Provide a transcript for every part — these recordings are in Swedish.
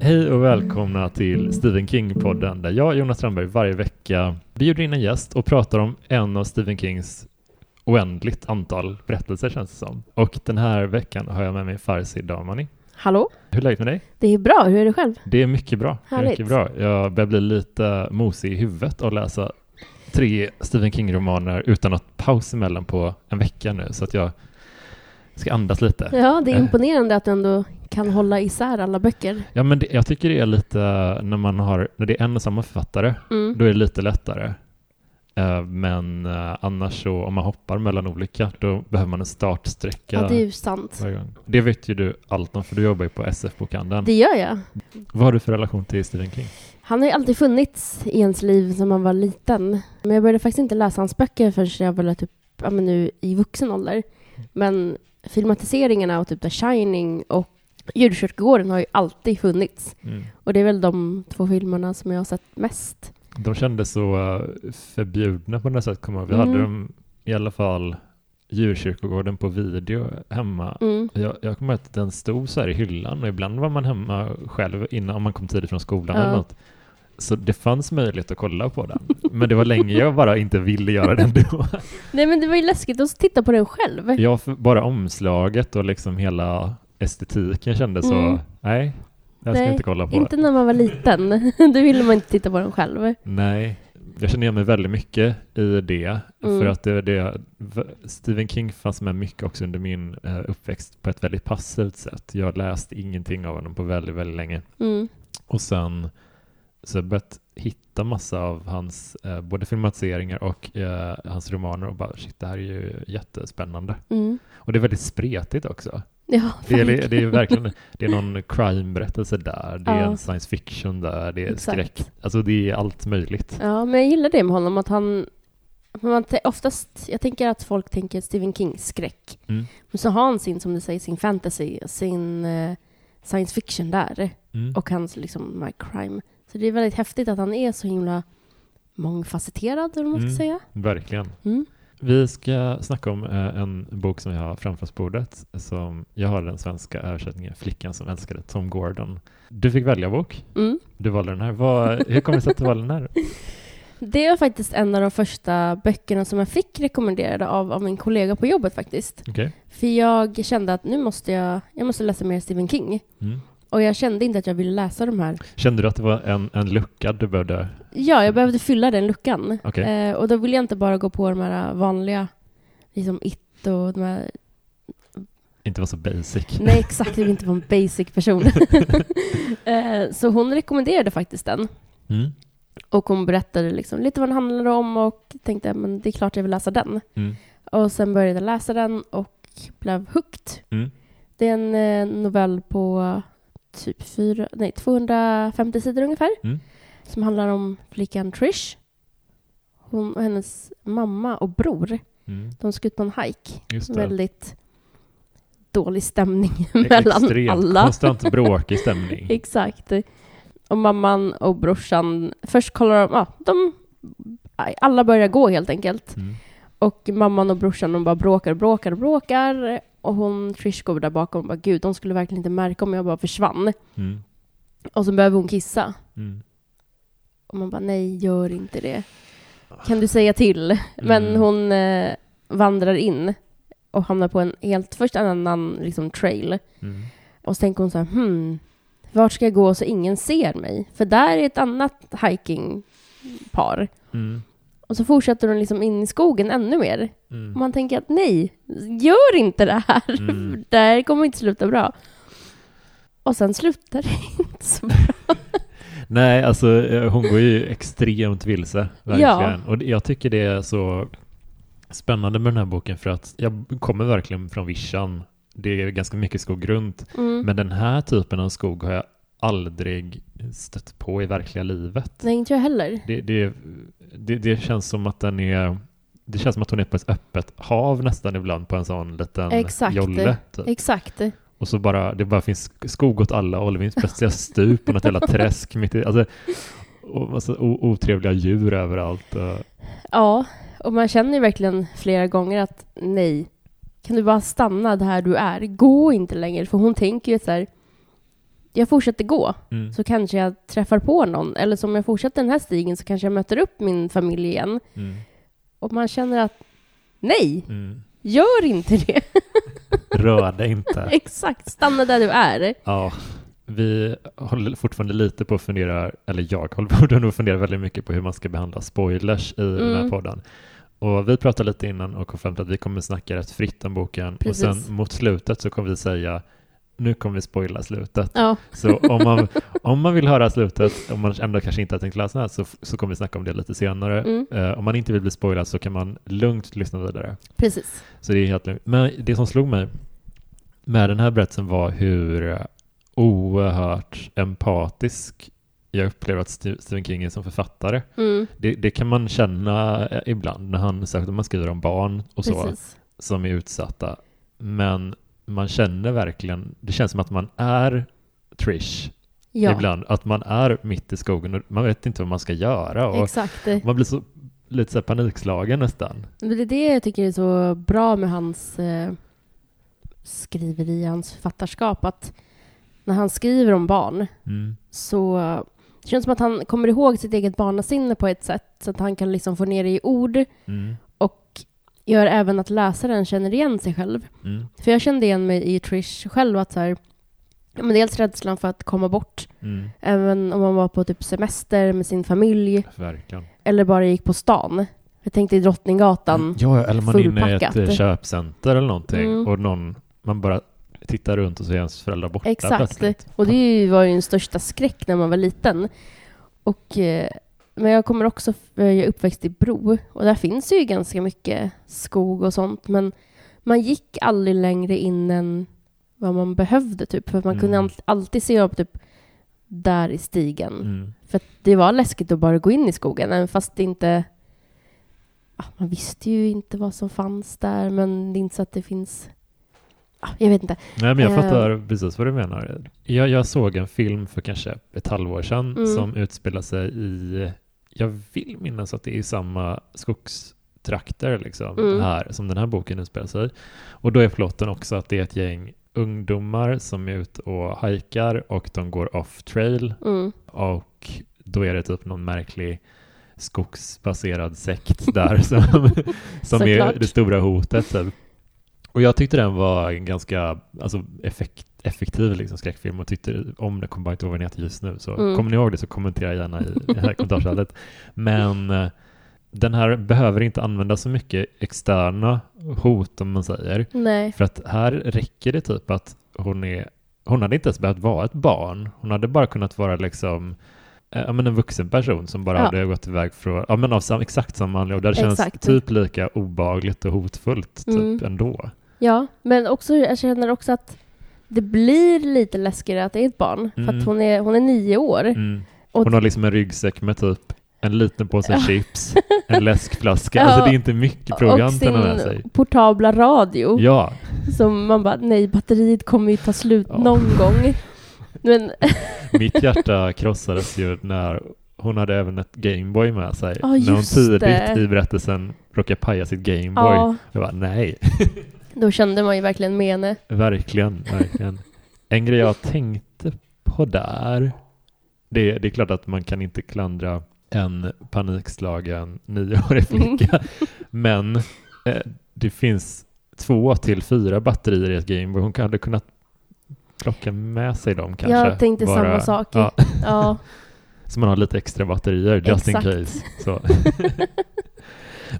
Hej och välkomna till Stephen King-podden där jag, Jonas Strandberg, varje vecka bjuder in en gäst och pratar om en av Stephen Kings oändligt antal berättelser känns det som. Och den här veckan har jag med mig Farsi Damani. Hallå? Hur är läget med dig? Det är bra, hur är det själv? Det är mycket bra. Härligt. mycket bra. Jag börjar bli lite mosig i huvudet och läsa tre Stephen King-romaner utan att paus emellan på en vecka nu så att jag ska andas lite. Ja, det är Eh. imponerande att du ändå kan hålla isär alla böcker. Ja, men det, jag tycker det är lite när man har, när det är en och samma författare, Mm. då är det lite lättare. Eh, Men eh, annars så, om man hoppar mellan olika, då behöver man en startsträcka Ja, det är ju sant. Det vet ju du allt om, för du jobbar ju på SF-bokhandeln. Det gör jag. Vad har du för relation till Stephen King? Han har ju alltid funnits i ens liv sedan man var liten. Men jag började faktiskt inte läsa hans böcker förrän jag var typ, ja, men nu i vuxen ålder. Men filmatiseringarna och typ The Shining och Djurkyrkogården har ju alltid funnits. Mm. Och det är väl de två filmerna som jag har sett mest. De kändes så eh, förbjudna på något sätt. Vi Mm. hade dem i alla fall djurkyrkogården på video hemma. Mm. Jag, jag kommer att den stod så här i hyllan och ibland var man hemma själv innan om man kom tidigt från skolan Ja. eller något. Så det fanns möjlighet att kolla på den. Men det var länge jag bara inte ville göra det ändå. Nej men det var ju läskigt att titta på den själv. För- bara omslaget och liksom hela estetiken kände så, Mm. nej, jag ska Nej, inte kolla på Inte det. när man var liten. Då ville man inte titta på den själv. Nej, jag känner igen mig väldigt mycket i det. Mm. För att det, det, Stephen King fanns med mycket också under min eh, uppväxt på ett väldigt passivt sätt. Jag läste ingenting av honom på väldigt, väldigt länge. Mm. Och sen så jag börjat hitta massa av hans eh, både filmatiseringar och eh, hans romaner och bara shit, det här är ju jättespännande. Mm. Och det är väldigt spretigt också. Ja, Det är, det är verkligen, det är någon crime-berättelse där, det är Ja. en science fiction där, det är Exakt. skräck. Alltså det är allt möjligt. Ja, men jag gillar det med honom, att han... Man oftast, jag tänker att folk tänker Stephen King skräck. Mm. Men så har han sin, som du säger, sin fantasy, sin eh, science fiction där. Mm. Och hans liksom my crime. Så det är väldigt häftigt att han är så himla mångfacetterad, eller man ska Mm. säga. Verkligen. Mm. Vi ska snacka om eh, en bok som jag har framför oss bordet. Som jag har den svenska översättningen Flickan som älskade Tom Gordon. Du fick välja bok. Mm. Du valde den här. Vad, hur kommer det sig att du valde den här? Det var faktiskt en av de första böckerna som jag fick rekommenderade av, av min kollega på jobbet faktiskt. Okej. För jag kände att nu måste jag, jag måste läsa mer Stephen King. Mm. Och jag kände inte att jag ville läsa de här. Kände du att det var en, en lucka du behövde? Ja, jag behövde fylla den luckan. Okej. Eh, och då ville jag inte bara gå på de här vanliga, liksom It och de här... Inte vara så basic. Nej, exakt, jag vill inte vara en basic person. eh, så hon rekommenderade faktiskt den. Mm. Och hon berättade liksom lite vad den handlade om och tänkte men det är klart jag vill läsa den. Mm. Och sen började jag läsa den och blev hooked. Mm. Det är en eh, novell på typ fyra, nej, 250 sidor ungefär. Mm. Som handlar om flickan Trish. Hon och hennes mamma och bror. Mm. De ska ut på en hike. Väldigt dålig stämning mellan Extremt alla. konstant bråkig stämning. Exakt. Och mamman och brorsan, först kollar de, ja, de, alla börjar gå helt enkelt. Mm. Och mamman och brorsan de bara bråkar och bråkar och bråkar. Och hon, Trish, går där bakom och bara gud, de skulle verkligen inte märka om jag bara försvann. Mm. Och så behöver hon kissa. Mm. Och man bara nej, gör inte det. Kan du säga till? Men Mm. hon eh, vandrar in och hamnar på en helt, först en annan liksom trail. Mm. Och så tänker hon så här, hmm, vart ska jag gå så ingen ser mig? För där är ett annat hikingpar. Mm. Och så fortsätter hon liksom in i skogen ännu mer. Mm. man tänker att nej, gör inte det här. Mm. det här kommer inte sluta bra. Och sen slutar det inte så bra. Nej, alltså eh, hon går ju extremt vilse. Verkligen. Ja. Och jag tycker det är så spännande med den här boken för att jag kommer verkligen från vischan. Det är ganska mycket skog runt. Mm. Men den här typen av skog har jag aldrig stött på i verkliga livet. Nej, inte jag heller. Det, det, det, det känns som att den är det känns som att hon är på ett öppet hav nästan ibland på en sån liten Exakt. jolle. Typ. Exakt. Och så bara, det bara finns skog åt alla håll. Det finns plötsliga stup och något jävla träsk mitt i. Alltså, och massa otrevliga djur överallt. Ja, och man känner ju verkligen flera gånger att nej, kan du bara stanna där du är? Gå inte längre, för hon tänker ju så här, jag fortsätter gå, mm, så kanske jag träffar på någon. Eller som jag fortsätter den här stigen så kanske jag möter upp min familj igen. mm, Och man känner att nej, mm. gör inte det. Rör dig inte. Exakt, stanna där du är. Ja, vi håller fortfarande lite på att fundera, eller jag håller på att fundera väldigt mycket på hur man ska behandla spoilers i den här Mm. podden. Och vi pratade lite innan och kom fram till att vi kommer snacka rätt fritt om boken Precis. och sen mot slutet så kommer vi säga nu kommer vi spoila slutet. Ja, Så om man, om man vill höra slutet, om man ändå kanske inte har tänkt läsa det här, så, så kommer vi snacka om det lite senare. Mm. Eh, om man inte vill bli spoilad så kan man lugnt lyssna vidare. precis. Så det är helt lugnt. Men det som slog mig med den här berättelsen var hur oerhört empatisk jag upplever att Ste- Stephen King är som författare. Mm, Det, det kan man känna eh, ibland, när han, särskilt om man skriver om barn och så, precis. som är utsatta. Men man känner verkligen, det känns som att man är Trish Ja, ibland, att man är mitt i skogen och man vet inte vad man ska göra. Och exakt. man blir så, lite så panikslagen nästan. Men det är det jag tycker är så bra med hans eh, skriveri, hans författarskap, att när han skriver om barn Mm. så det känns som att han kommer ihåg sitt eget barnasinne på ett sätt så att han kan liksom få ner det i ord Mm. och gör även att läsaren känner igen sig själv. Mm. För jag kände igen mig i Trish själv att så här, men dels rädslan för att komma bort, Mm. även om man var på typ semester med sin familj Verkligen. eller bara gick på stan. Jag tänkte i Drottninggatan. Ja, eller man är inne i ett eh, köpcenter eller någonting Mm. och någon, man bara tittar runt och så är ens föräldrar borta Exakt. plötsligt. Och det var ju en största skräck när man var liten. Och, eh, men jag kommer också, jag är uppväxt i Bro och där finns ju ganska mycket skog och sånt. Men man gick aldrig längre in än vad man behövde typ. För man kunde Mm. all- alltid se upp typ där i stigen. Mm. För det var läskigt att bara gå in i skogen, även fast det inte... Ja, man visste ju inte vad som fanns där, men det är inte så att det finns... Ja, jag vet inte. Nej, men jag fattar precis vad du menar. Jag, jag såg en film för kanske ett halvår sedan Mm. som utspelar sig i, jag vill minnas att det är samma skogstrakter liksom, Mm. här som den här boken utspelar sig. Och då är plotten också att det är ett gäng ungdomar som är ute och hajkar och de går off trail Mm. och då är det typ någon märklig skogsbaserad sekt där som, som är det stora hotet. Typ. Och jag tyckte den var en ganska alltså, effekt, effektiv liksom, skräckfilm och tyckte om den, kommer bara inte ihåg vad den heter just nu. Så Mm. kommer ni ihåg det så kommentera gärna i det här kommentarsfältet. Men eh, den här behöver inte använda så mycket externa hot om man säger. Nej. För att här räcker det typ att hon är hon hade inte ens behövt vara ett barn. Hon hade bara kunnat vara liksom eh, ja, men en vuxen person som bara Ja. hade gått iväg från, ja men av sam, exakt samma anledning. Och det känns Exakt. typ lika obagligt och hotfullt typ Mm. ändå. Ja, men också, jag känner också att det blir lite läskigare att det är ett barn. För Mm. att hon är, hon är nio år. Mm. Och Hon har liksom en ryggsäck med typ en liten påse chips, en läskflaska. Ja. Alltså det är inte mycket proviant hon har med sig. portabla radio. Ja, Som man bara, nej, batteriet kommer ju ta slut Ja. någon gång. Men, mitt hjärta krossades ju när hon hade även ett Gameboy med sig. Ja, när hon tidigt det. i berättelsen råkade paja sitt Gameboy. ja, Jag bara, nej. då kände man ju verkligen med henne. Verkligen, verkligen. En grej jag tänkte på där, det, det är klart att man kan inte klandra en panikslagen nioårig flicka, men eh, det finns två till fyra batterier i ett Gameboy. Hon hade kunnat plocka med sig dem kanske. Jag tänkte Bara- samma sak. Ja, Ja, så man har lite extra batterier just Exakt. in case. Så.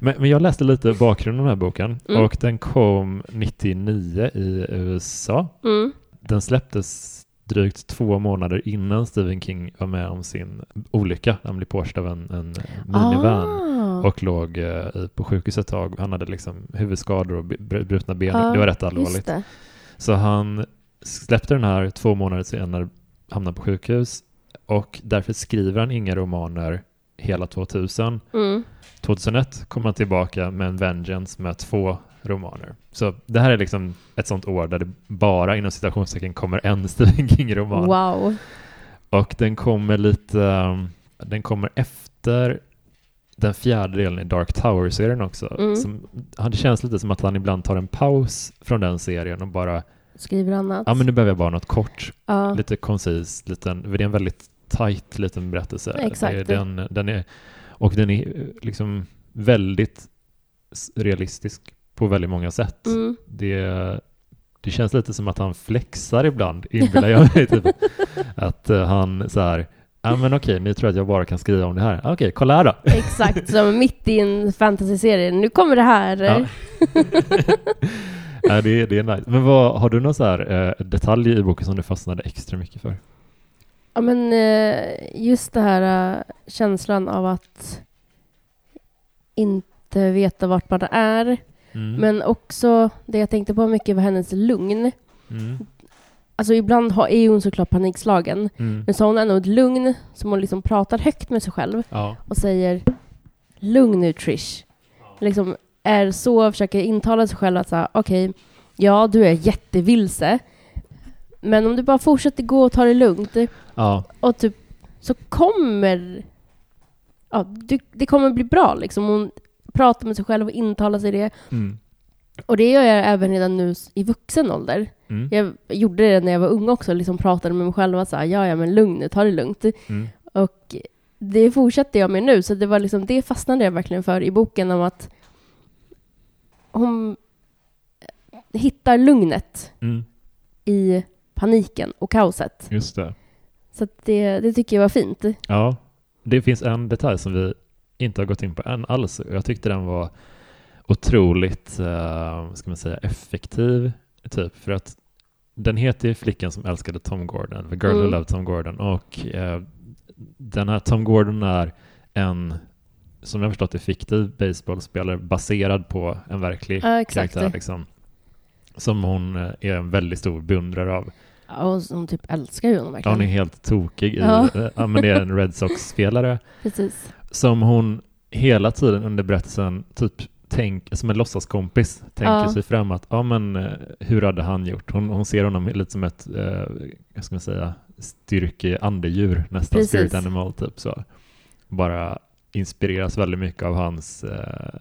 men, men jag läste lite bakgrunden av den här boken Mm. och den kom 99 i USA. mm. Den släpptes drygt två månader innan Stephen King var med om sin olycka. Han blev påkörd av en, en minivan Ah. och låg eh, på sjukhus ett tag. Han hade liksom huvudskador och br- brutna ben. Ja, det var rätt Just allvarligt. Så han släppte den här två månader senare, hamnade på sjukhus och därför skriver han inga romaner hela 2000. Mm. 2001 kom han tillbaka med en Vengeance med två romaner. Så det här är liksom ett sånt år där det bara inom citationstecken kommer en Stephen King-roman. Wow. Och den kommer lite, um, den kommer efter den fjärde delen i Dark Tower-serien också. Mm. Som, det känns lite som att han ibland tar en paus från den serien och bara, Skriver annat. ja men nu behöver jag bara något kort, Ja. lite koncis, liten, för det är en väldigt tight liten berättelse. Exakt. Den, den är, och den är eh, liksom väldigt realistisk på väldigt många sätt. Mm. Det, det känns lite som att han flexar ibland, inbillar jag mig. Typ. Att eh, han så här, ja men okej, ni tror att jag bara kan skriva om det här. Okej, kolla här då. Exakt, som mitt i en fantasyserie. Nu kommer det här. Ja. ja, det, är- det är nice. Men vad, har du någon så här eh, detalj i boken som du fastnade extra mycket för? Ja, men eh, just det här eh, känslan av att inte veta vart man är. Mm. Men också det jag tänkte på mycket var hennes lugn. Mm. Alltså ibland har, är hon såklart panikslagen. Mm. Men så har hon ändå ett lugn som hon liksom pratar högt med sig själv Ja. och säger Lugn nu Trish. Liksom är så, försöker intala sig själv att säga okej, ja du är jättevilse. Men om du bara fortsätter gå och ta det lugnt ja. och typ så kommer ja, du, det kommer bli bra liksom. Hon pratar med sig själv och intalar sig det. Mm. Och det gör jag även redan nu i vuxen ålder. Mm. Jag gjorde det när jag var ung också, liksom pratade med mig själv och sa ja, ja, men lugn nu, ta det lugnt. Mm. Och det fortsätter jag med nu, så det var liksom, det fastnade jag verkligen för i boken om att hon hittar lugnet Mm. i paniken och kaoset. Just det. Så det, det tycker jag var fint. Ja, det finns en detalj som vi inte har gått in på än alls. Jag tyckte den var otroligt, uh, ska man säga, effektiv. Typ för att den heter ju Flickan som älskade Tom Gordon, The Girl Who Mm. Loved Tom Gordon. Och eh, den här Tom Gordon är en, som jag förstått det, fiktiv baseballspelare baserad på en verklig Ja, karaktär. Liksom, som hon eh, är en väldigt stor beundrare av. Ja, och hon typ älskar ju honom Ja, verkligen. hon är helt tokig i, Ja. ja, men det är en Red Sox-spelare Precis. som hon hela tiden under berättelsen typ tänk, som en låtsaskompis tänker Ja. sig fram att ja men eh, hur hade han gjort? Hon, hon ser honom lite som ett, eh, vad ska man säga, styrke andedjur, nästan Precis. spirit animal typ så. Bara inspireras väldigt mycket av hans, eh,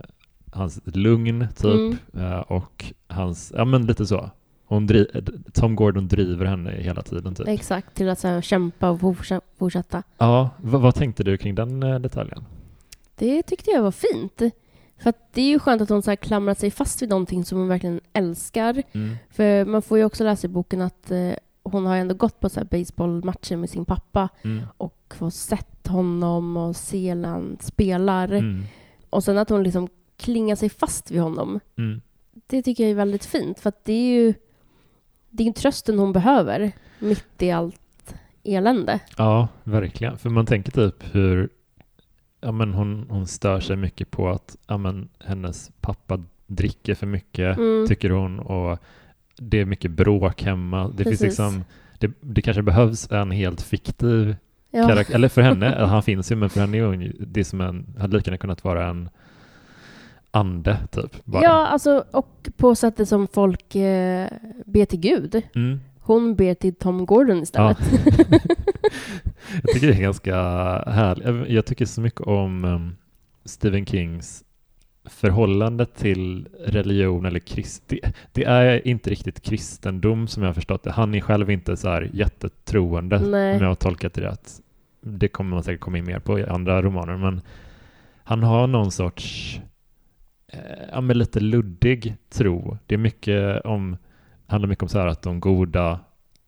hans lugn typ Mm. eh, och hans, ja men lite så. Hon dri, Tom Gordon driver henne hela tiden typ. Exakt, till att så här, kämpa och fortsätta. Ja, vad, vad tänkte du kring den eh, detaljen? Det tyckte jag var fint. För det är ju skönt att hon så här klamrat sig fast vid någonting som hon verkligen älskar. Mm. För man får ju också läsa i boken att eh, hon har ändå gått på så här baseballmatcher med sin pappa Mm. och får sett honom och se när han spelar. Mm. Och sen att hon liksom klingar sig fast vid honom. Mm. Det tycker jag är väldigt fint. För att det är ju det är ju trösten hon behöver mitt i allt elände. Ja, verkligen. För man tänker typ hur ja, men hon, hon stör sig mycket på att ja, men hennes pappa dricker för mycket, Mm. tycker hon, och det är mycket bråk hemma. Det, finns liksom, det, det kanske behövs en helt fiktiv Ja. karaktär, eller för henne, han finns ju, men för henne är hon det är som en, hade lika gärna kunnat vara en ande, typ. Bara. ja, alltså och på sättet som folk eh, ber till Gud. Mm. Hon ber till Tom Gordon Ja. istället. jag tycker det är ganska härligt. Jag- tycker så mycket om um, Stephen Kings förhållande till religion eller krist. Det, är inte riktigt kristendom som jag har förstått det. Han är själv inte så här jättetroende Nej. om jag har tolkat det rätt. Det kommer man säkert komma in mer på i andra romaner, men han har någon sorts ja, men lite luddig tro. Det är mycket om, handlar mycket om så här att de goda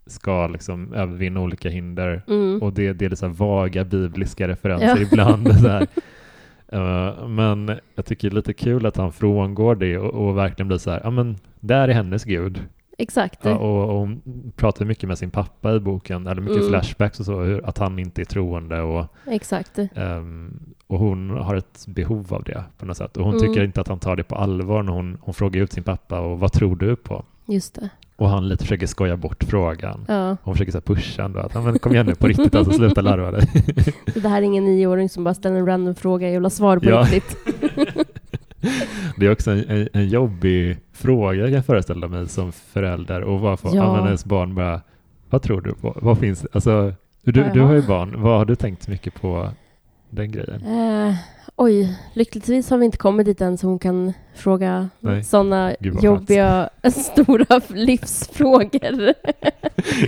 ska liksom övervinna olika hinder Mm. och det, det är så vaga bibliska referenser Ja. ibland. Så här. Eh, men jag tycker det är lite kul att han frångår det och, och verkligen blir så här, ja men där är hennes gud. Exakt. Ja, och, och hon pratar mycket med sin pappa i boken, eller mycket Mm. flashbacks och så, hur, att han inte är troende och, Exakt. Och hon har ett behov av det på något sätt. Och hon Mm. tycker inte att han tar det på allvar när hon, hon frågar ut sin pappa och vad tror du på? Just det. Och han lite försöker skoja bort frågan. Ja. Hon försöker så pusha ändå, att "Ja, men kom igen nu på riktigt, alltså sluta larva dig. Det här är ingen nioåring som bara ställer en random fråga. Jag vill ha svar på Ja. riktigt. Det är också en, en, en jobbig fråga jag kan föreställa mig som förälder och vad får Ja. ens barn bara, vad tror du på? Vad finns, alltså, du, du har ju barn, vad har du tänkt mycket på den grejen? Eh, oj, lyckligtvis har vi inte kommit dit än så hon kan fråga sådana jobbiga, stora livsfrågor.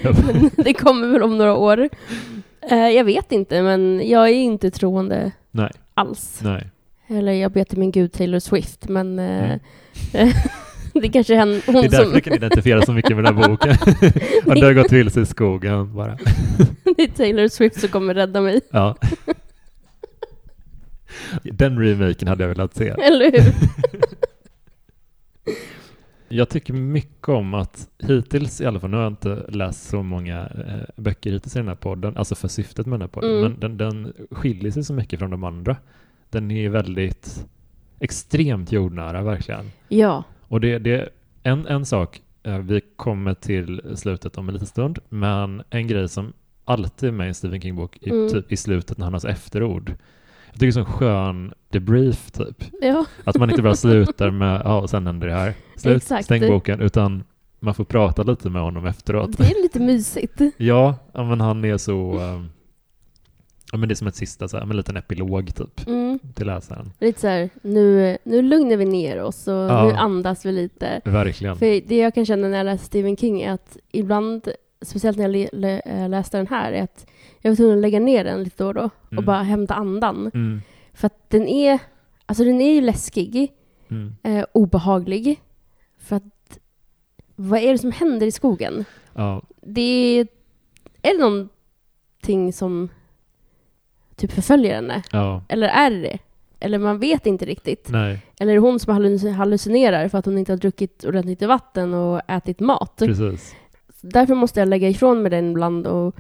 Men det kommer väl om några år. Eh, jag vet inte, men jag är inte troende Nej, alls. nej. Eller jag ber till min gud Taylor Swift, men Mm. det kanske är hon Det är därför som... jag kan identifiera så mycket med den här boken. Och det har gått vilse i skogen bara. det är Taylor Swift som kommer rädda mig, Ja. Den remaken hade jag velat se. eller hur? Jag tycker mycket om att hittills i alla fall, nu har jag inte läst så många eh, böcker hittills i den här podden, alltså för syftet med den här podden, Mm. men den, den skiljer sig så mycket från de andra. Den är väldigt extremt jordnära verkligen. Ja, Och det, det en, en sak, eh, vi kommer till slutet om en liten stund, men en grej som alltid är med i en Stephen King-bok i, Mm. typ, i slutet när han har så efterord. Jag tycker det är en skön debrief typ. ja, Att man inte bara slutar med, ja, och sen händer det här. Slut, Exakt. stäng boken, utan man får prata lite med honom efteråt. det är lite mysigt. Ja, men han är så, ja men det är som ett sista, så här, en liten epilog typ, Mm. till läsaren. Lite så här, nu, nu lugnar vi ner oss och Ja. nu andas vi lite. Verkligen. För det jag kan känna när jag läser Stephen King är att ibland, speciellt när jag äh, läste den här, är att jag var tvungen att lägga ner den lite då och då och Mm. bara hämta andan. Mm, För att den är, alltså den är ju läskig, mm. eh, obehaglig. För att, vad är det som händer i skogen? Ja, Det är, är det någonting som typ förföljer henne? ja, Eller är det det? Eller man vet inte riktigt. nej, Eller är det hon som halluc- hallucinerar för att hon inte har druckit ordentligt i vatten och ätit mat? precis. Därför måste jag lägga ifrån mig den ibland och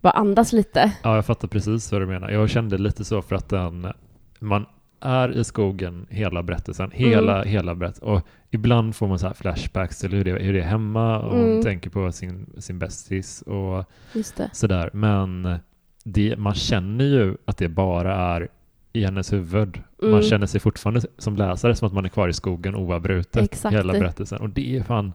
bara andas lite. Ja, jag fattar precis vad du menar. Jag kände lite så för att den, man är i skogen hela berättelsen, hela, Mm. hela berättelsen. Och ibland får man så här flashbacks till hur det, hur det är hemma och hon Mm. tänker på sin, sin bästis och sådär. Men det, man känner ju att det bara är i hennes huvud. Man Mm. känner sig fortfarande som läsare som att man är kvar i skogen oavbrutet Exakt. hela berättelsen. Och det är fan,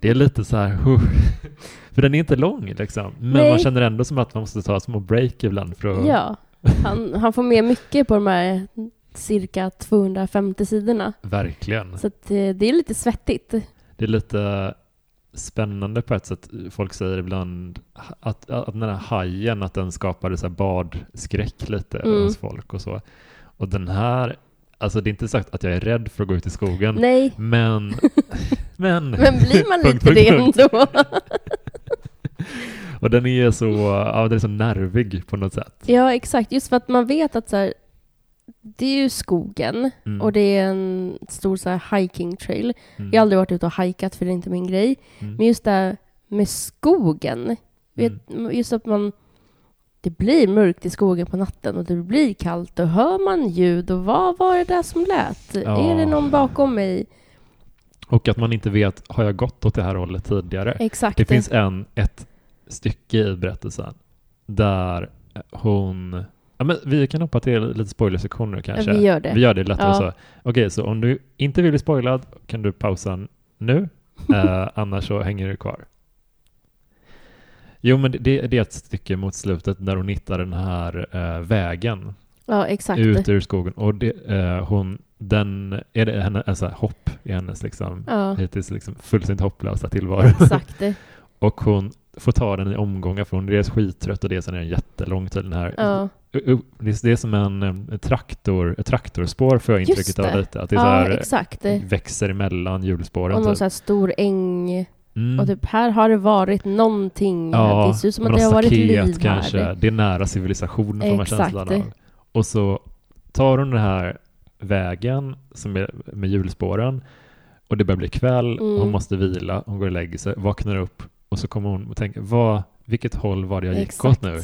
det är lite så här, för den är inte lång liksom. Men Nej. man känner ändå som att man måste ta små break ibland för att, Ja, han, han får med mycket på de här cirka 250 sidorna. verkligen. Så att, eh, det är lite svettigt. Det är lite spännande på ett sätt. Folk säger ibland att, att den här hajen, att den skapade så badskräck lite Mm. hos folk och så. Och den här, alltså det är inte sagt att jag är rädd för att gå ut i skogen, Nej, men, men, men blir man Punkt, lite det punkt, ändå? och den är så, ja den är så nervig på något sätt. ja, exakt. Just för att man vet att så här, det är ju skogen Mm. och det är en stor så här, hiking trail. Mm. Jag har aldrig varit ute och hikat för det är inte min grej. Mm. Men just det här med skogen, vet, just att man det blir mörkt i skogen på natten och det blir kallt och hör man ljud och vad var det där som lät? Ja. Är det någon bakom mig? Och att man inte vet, har jag gått åt det här hållet tidigare? Exakt. Det finns en, ett stycke i berättelsen där hon... Ja, men vi kan hoppa till lite spoilersektioner kanske. vi gör det. Vi gör det lättare Ja. så. Okej, så om du inte vill bli spoilad kan du pausa nu, eh, annars så hänger du kvar. Jo, men det, det det är ett stycke mot slutet där hon hittar den här eh, vägen Ja, exakt. ut ur skogen och det, eh, hon, den, är det henne, här hopp i hennes liksom, Ja, hittills liksom fullständigt hopplösa tillvaro. exakt. Och hon får ta den i omgångar för hon är dels skittrött och dels är den jättelång till den här. Ja, Det är- som en, eh, traktor, ett traktorspår får jag intrycket av det. lite. Att det ja här, exakt. växer emellan hjulspåren. Och någon Typ. så här stor äng. Mm. Och typ här har det varit någonting. ja, det ser ut som att det har varit liv kanske. här. Det är nära civilisationen får man känslan av. Och så tar hon den här vägen som är med hjulspåren och det börjar bli kväll, Mm. hon måste vila, hon går och lägger sig, vaknar upp och så kommer hon och tänker, vad, vilket håll var det jag gick åt Exakt. nu?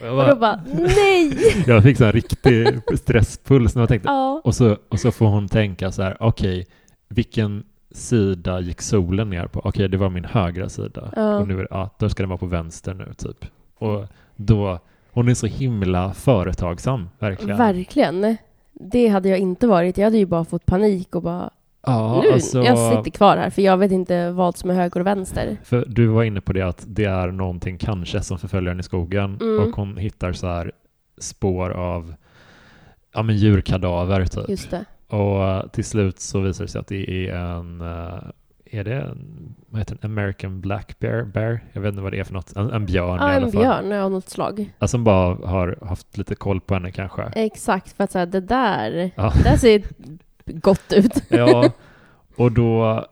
Och jag, Och bara, då bara, nej! jag fick så en riktig stresspuls när jag tänkte, ja. och så, och så får hon tänka så här, okej, vilken sida gick solen ner på? Okej, det var min högra sida. Ja. Och nu är det, ja, då ska den vara på vänster nu, typ. Och då, hon är så himla företagsam, verkligen. Verkligen. Det hade jag inte varit. Jag hade ju bara fått panik och bara, ja, nu, alltså, jag sitter kvar här för jag vet inte vad som är höger och vänster. För du var inne på det att det är någonting kanske som förföljer henne i skogen Mm. och hon hittar så här spår av ja, men djurkadaver typ. Just det. Och eh, till slut så visar det sig att det är en, eh, är det en, vad heter den, American Black Bear? Bear? Jag vet inte vad det är för något, en, en björn Ja, i alla en fall. björn av något slag. Alltså, som bara har haft lite koll på henne kanske. Exakt, för att säga det där, Ja. där ser gott ut. Ja, och då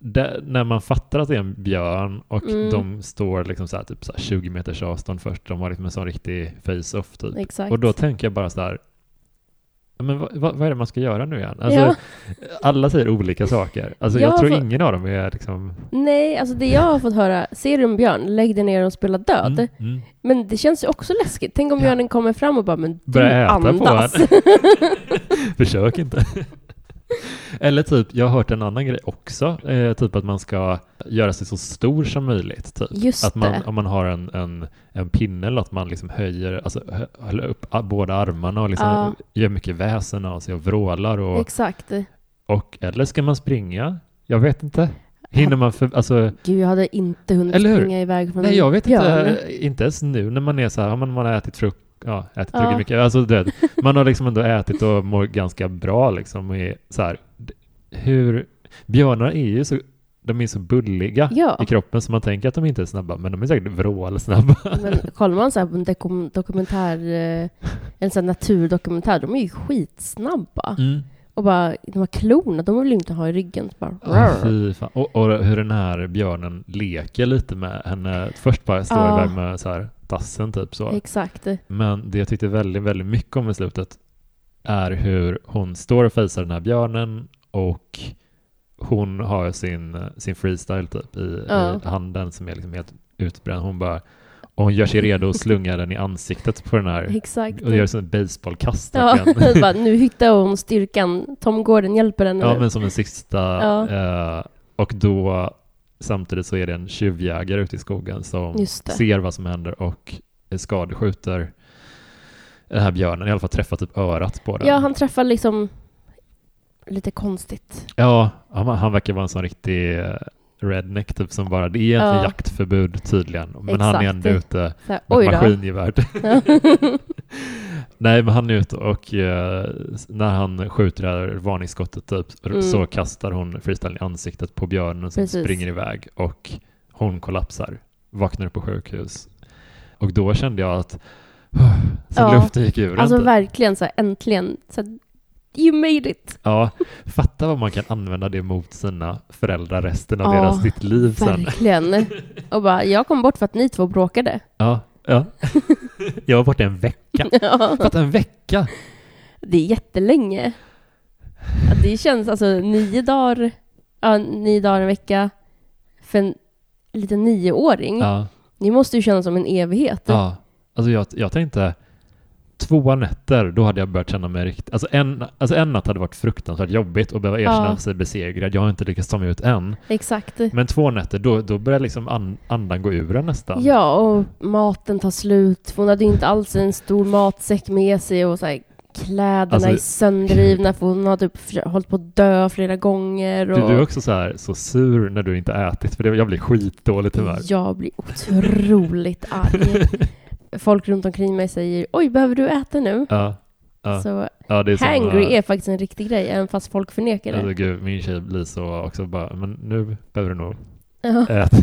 det, när man fattar att det är en björn och Mm. de står liksom så här, typ så här 20 meters avstånd först, de har liksom en sån riktig face-off typ. Exakt. Och då tänker jag bara så här, "Ja, men vad, vad, vad är det man ska göra nu igen? Alltså, Ja. Alla säger olika saker. Alltså, Jag jag tror får- ingen av dem är liksom... Nej, alltså det jag har fått höra, ser du en björn, lägg dig ner och spela död. Mm, mm. Men det känns ju också läskigt. Tänk om Ja. björnen kommer fram och bara, men du Börja äta på andas. Försök inte. Eller typ, jag har hört en annan grej också, eh, typ att man ska göra sig så stor som möjligt. Typ. Just att man, det. om man har en, en, en pinne eller att man liksom höjer, alltså håller upp båda armarna och liksom Ja. gör mycket väsen av sig och vrålar. Och, Exakt. och, eller ska man springa? Jag vet inte. Hinner man för, alltså, Gud, jag hade inte hunnit springa iväg från nej jag vet björn. inte, inte ens nu när man är så här, man har ätit frukt, ja, ätit Ja. ja. mycket, alltså du vet, man har liksom ändå ätit och mår ganska bra liksom och är så här, hur, björnar är ju så, de är så bulliga Ja. i kroppen så man tänker att de inte är snabba, men de är säkert vrålsnabba. Men kollar man så här dokumentär, eh, en sån naturdokumentär, de är ju skitsnabba. Mm. Och bara, de här klorna, de vill ju inte ha i ryggen. Bara, Ah. Och, och hur den här björnen leker lite med henne. Först bara står Ja. iväg med så här tassen typ så. Exakt. Men det jag tyckte väldigt, väldigt mycket om i slutet är hur hon står och fejsar den här björnen och hon har sin, sin freestyle typ i, Ja. i handen som är liksom helt utbränd. Hon bara och hon gör sig redo att slunga den i ansiktet på den här Exakt. och gör som ett baseballkast Ja, bara, nu hittar hon styrkan. Tom Gordon hjälper henne Ja, men som en sista. Ja. Eh, och då samtidigt så är det en tjuvjägare ute i skogen som ser vad som händer och skadeskjuter den här björnen, i alla fall träffar typ örat på den. Ja, han träffar liksom lite konstigt. Ja, han, han verkar vara en sån riktig eh, redneck typ som bara, det är egentligen Ja. jaktförbud tydligen, men han är Exakt. ändå ute med maskingevär. Nej, men han är ute och eh, när han skjuter det här varningsskottet typ, Mm. så kastar hon freestyle i ansiktet på björnen som Precis. springer iväg och hon kollapsar, vaknar upp på sjukhus. Och då kände jag att så Ja. luften gick ur Alltså inte. verkligen så här, äntligen. Så här, you made it. Ja, fatta vad man kan använda det mot sina föräldrar resten av Ja, deras sitt liv sen. Verkligen. Och bara, jag kom bort för att ni två bråkade. Ja, ja. Jag var borta en vecka. Ja. Fatta en vecka! Det är jättelänge. Ja, det känns alltså nio dagar, ja, nio dagar en vecka för en liten nioåring. Ja, Det måste ju kännas som en evighet. ja. Alltså jag, jag tänkte två nätter, då hade jag börjat känna mig riktigt... Alltså en, alltså en natt hade varit fruktansvärt jobbigt och behöva erkänna Ja. sig besegrad. Jag har inte lyckats ta mig ut än. Exakt. Men två nätter, då, då börjar liksom an, andan gå ur en nästan. Ja, och maten tar slut. Hon hade ju inte alls en stor matsäck med sig och så här, kläderna Alltså, är sönderrivna för hon har typ hållit på att dö flera gånger. Och Du, du är också så, här, så sur när du inte ätit, för det, jag blir skitdåligt humör. Jag blir otroligt arg. Folk runt omkring mig säger oj, behöver du äta nu? Ja, ja, Så ja, det är hangry äh, är faktiskt en riktig grej, även fast folk förnekar Alltså det. gud, min tjej blir så också bara, men nu behöver du nog Ja. äta.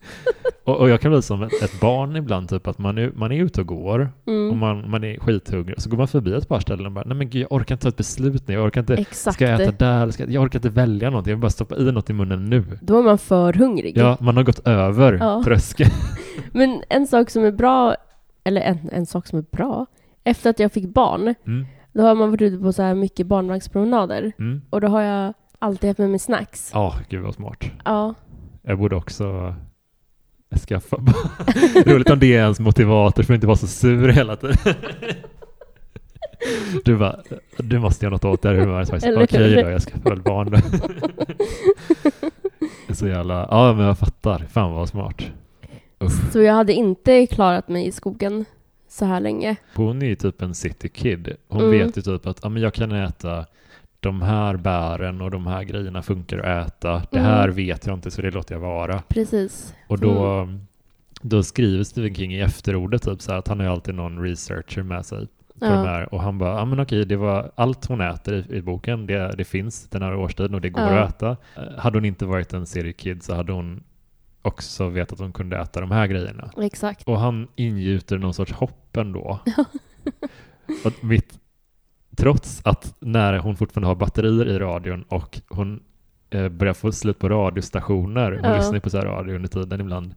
och, och jag kan bli som ett, ett barn ibland, typ att man är, man är ute och går och Mm. man, man är skithungrig, så går man förbi ett par ställen och bara, nej men gud, jag orkar inte ta ett beslut nu, jag orkar inte, Exakt. ska jag äta där, ska, jag orkar inte välja någonting, jag vill bara stoppa i något i munnen nu. Då är man för hungrig. Ja, man har gått över Ja. tröskeln. Men en sak som är bra, eller en, en sak som är bra, efter att jag fick barn, Mm, då har man varit ute på så här mycket barnvagnspromenader. mm. Och då har jag alltid haft med mig snacks. Ja, gud vad smart. Ja. Jag borde också skaffa. Roligt om det är ens motivator för att inte vara så sur hela tiden. Du bara, du måste göra något åt det här humöret faktiskt. Okej hur? då, jag skaffar väl barn då. Så jävla, ja men jag fattar. Fan vad smart. Usch. Så jag hade inte klarat mig i skogen så här länge. Hon är ju typ en city kid. Hon Mm. vet ju typ att ja, men jag kan äta de här bären och de här grejerna funkar att äta. Det Mm. här vet jag inte så det låter jag vara. Precis. Och då, då skriver Stephen King i efterordet typ så här att han har ju alltid någon researcher med sig på Ja. de här och han bara, ja men okej, det var allt hon äter i, i boken, det, det finns den här årstiden och det går Ja. att äta. Eh, Hade hon inte varit en seriekid så hade hon också vetat att hon kunde äta de här grejerna. Exakt. Och han ingjuter någon sorts hopp ändå. och mitt, trots att när hon fortfarande har batterier i radion och hon eh, börjar få slut på radiostationer, hon Ja. lyssnar på så här radio under tiden ibland,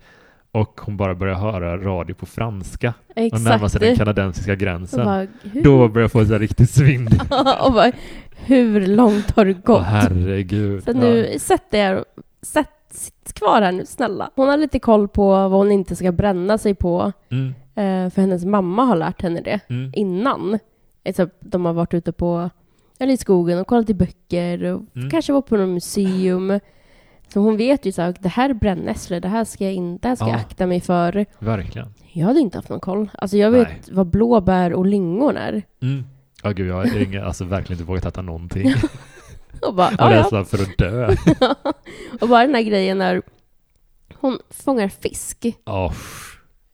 och hon bara börjar höra radio på franska och Exakt. närmar sig den kanadensiska och gränsen. bara? Då börjar jag få så riktigt svindel. och bara, hur långt har Åh gått? herregud. Så nu, sätt dig här och sätt, sitt kvar här nu, snälla. Hon har lite koll på vad hon inte ska bränna sig på. Mm, eh, för hennes mamma har lärt henne det mm, innan. Eh, de har varit ute på, eller i skogen och kollat i böcker och Mm. kanske varit på något museum. Så hon vet ju så här, det här är brännässlor, det här ska jag inte, det här ska jag Ja. akta mig för. verkligen. Jag hade inte haft någon koll. Alltså jag vet Nej. vad blåbär och lingon är. Mm. Ja gud, jag har alltså verkligen inte vågat äta någonting. Och bara, Av ja, ja. rädsla för att dö. och bara den här grejen när hon fångar fisk. Ja,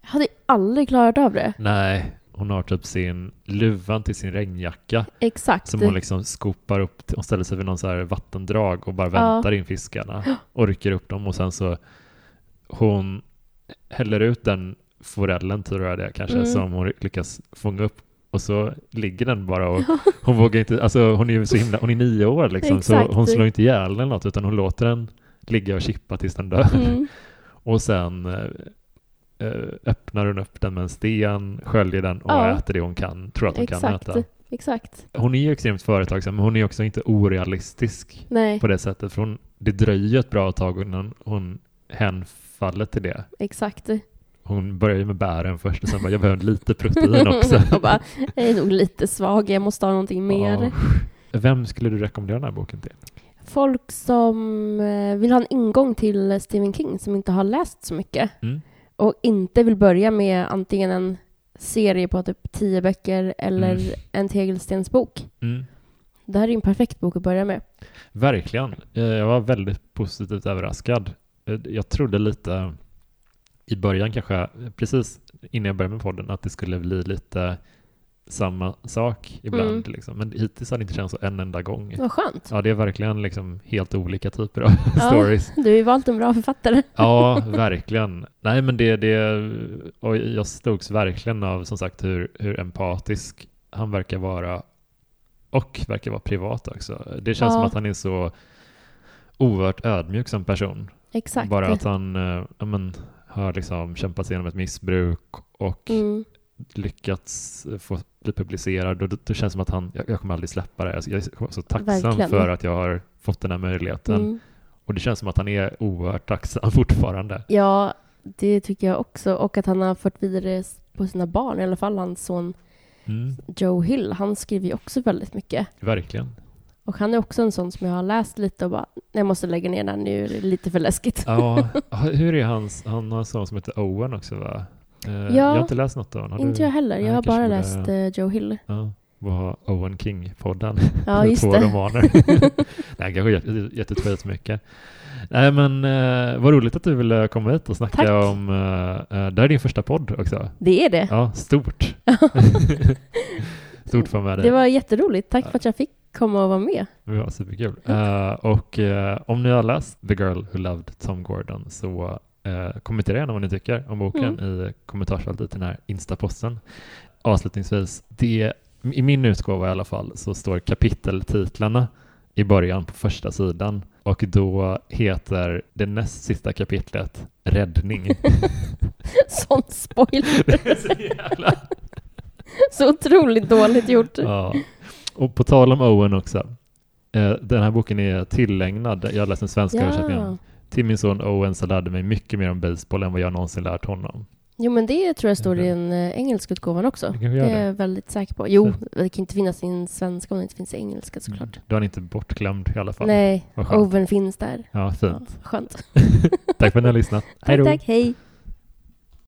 Jag hade aldrig klarat av det. nej. Hon har typ sin luvan till sin regnjacka Exakt. som hon liksom skopar upp och ställer sig vid någon så här vattendrag och bara Ja. väntar in fiskarna och rycker upp dem och sen så hon häller ut den forellen tror jag det är kanske Mm. som hon lyckas fånga upp och så ligger den bara och hon vågar inte, alltså hon är ju så himla, hon är nio år liksom så hon slår inte ihjäl eller något utan hon låter den ligga och chippa tills den dör. Mm. Och sen eh, eh, öppnar hon upp den med en sten, sköljer den och Ja. äter det hon kan, tror att hon kan Exakt. äta. Exakt. Hon är ju extremt företagsam, men hon är också inte orealistisk Nej, på det sättet. För hon, det dröjer ett bra tag innan hon hänfaller till det. exakt. Hon börjar ju med bären först och sen bara, jag behöver lite protein också. och bara, jag är nog lite svag, jag måste ha någonting mer. Ja. Vem skulle du rekommendera den här boken till? Folk som eh, vill ha en ingång till Stephen King, som inte har läst så mycket Mm. och inte vill börja med antingen en serie på typ tio böcker eller Mm. en tegelstensbok. Mm. Det här är en perfekt bok att börja med. Verkligen. Eh, Jag var väldigt positivt överraskad. Eh, Jag trodde lite i början kanske, precis innan jag började med podden, att det skulle bli lite samma sak ibland. Mm. Liksom. Men hittills har det inte känts så en enda gång. Vad skönt. Ja, det är verkligen liksom helt olika typer av Ja. stories. Du har ju valt en bra författare. Ja, verkligen. Nej, men det, det, och jag slogs verkligen av som sagt hur, hur empatisk han verkar vara och verkar vara privat också. Det känns Ja. som att han är så oerhört ödmjuk som person. Exakt. Bara att han ja, men, har liksom kämpat sig igenom ett missbruk och Mm. lyckats få bli publicerad och det, det känns som att han, jag, jag kommer aldrig släppa det. Jag är så tacksam Verkligen. för att jag har fått den här möjligheten. Mm. Och det känns som att han är oerhört tacksam fortfarande. Ja, det tycker jag också. Och att han har fört vidare på sina barn, i alla fall hans son Mm, Joe Hill. Han skriver ju också väldigt mycket. verkligen. Och han är också en sån som jag har läst lite och bara, jag måste lägga ner den nu, är det lite för läskigt. Ja, hur är hans, han har en son som heter Owen också va? Eh, Ja. jag har inte läst något av honom. Inte du? jag heller, Nej, jag har bara läst eh, Joe Hill. Ja, vad har Owen King-podden? Ja, just Två det. romaner. Nej, kanske jätte- gett ut skitmycket. Nej, men eh, vad roligt att du ville komma hit och snacka Tack. om... Eh, eh, det här är din första podd också. Det är det. Ja, stort. stort för med dig. Det var jätteroligt. Tack för att jag fick komma och vara med. Det var superkul. Eh, och eh, om ni har läst The Girl Who Loved Tom Gordon så uh, kommentera gärna vad ni tycker om boken i kommentarsfältet i den här instaposten. Avslutningsvis, det, i min utgåva i alla fall så står kapiteltitlarna i början på första sidan och då heter det näst sista kapitlet Räddning. Sån spoiler. Så Så otroligt dåligt gjort. Ja. Och på tal om Owen också. Eh, den här boken är tillägnad, jag har läst den svenska översättningen, till min son Owen som lärde mig mycket mer om baseball än vad jag någonsin lärt honom. Jo, men det tror jag står i den eh, engelska utgåvan också. Det är jag väldigt säker på. Jo, det kan inte finnas i en svenska om det inte finns i engelska såklart. Du är inte bortglömd i alla fall. Nej. Oven finns där. Ja, Ja, fint. skönt. Tack för att ni har lyssnat. Hej Tack, då. tack. Hej.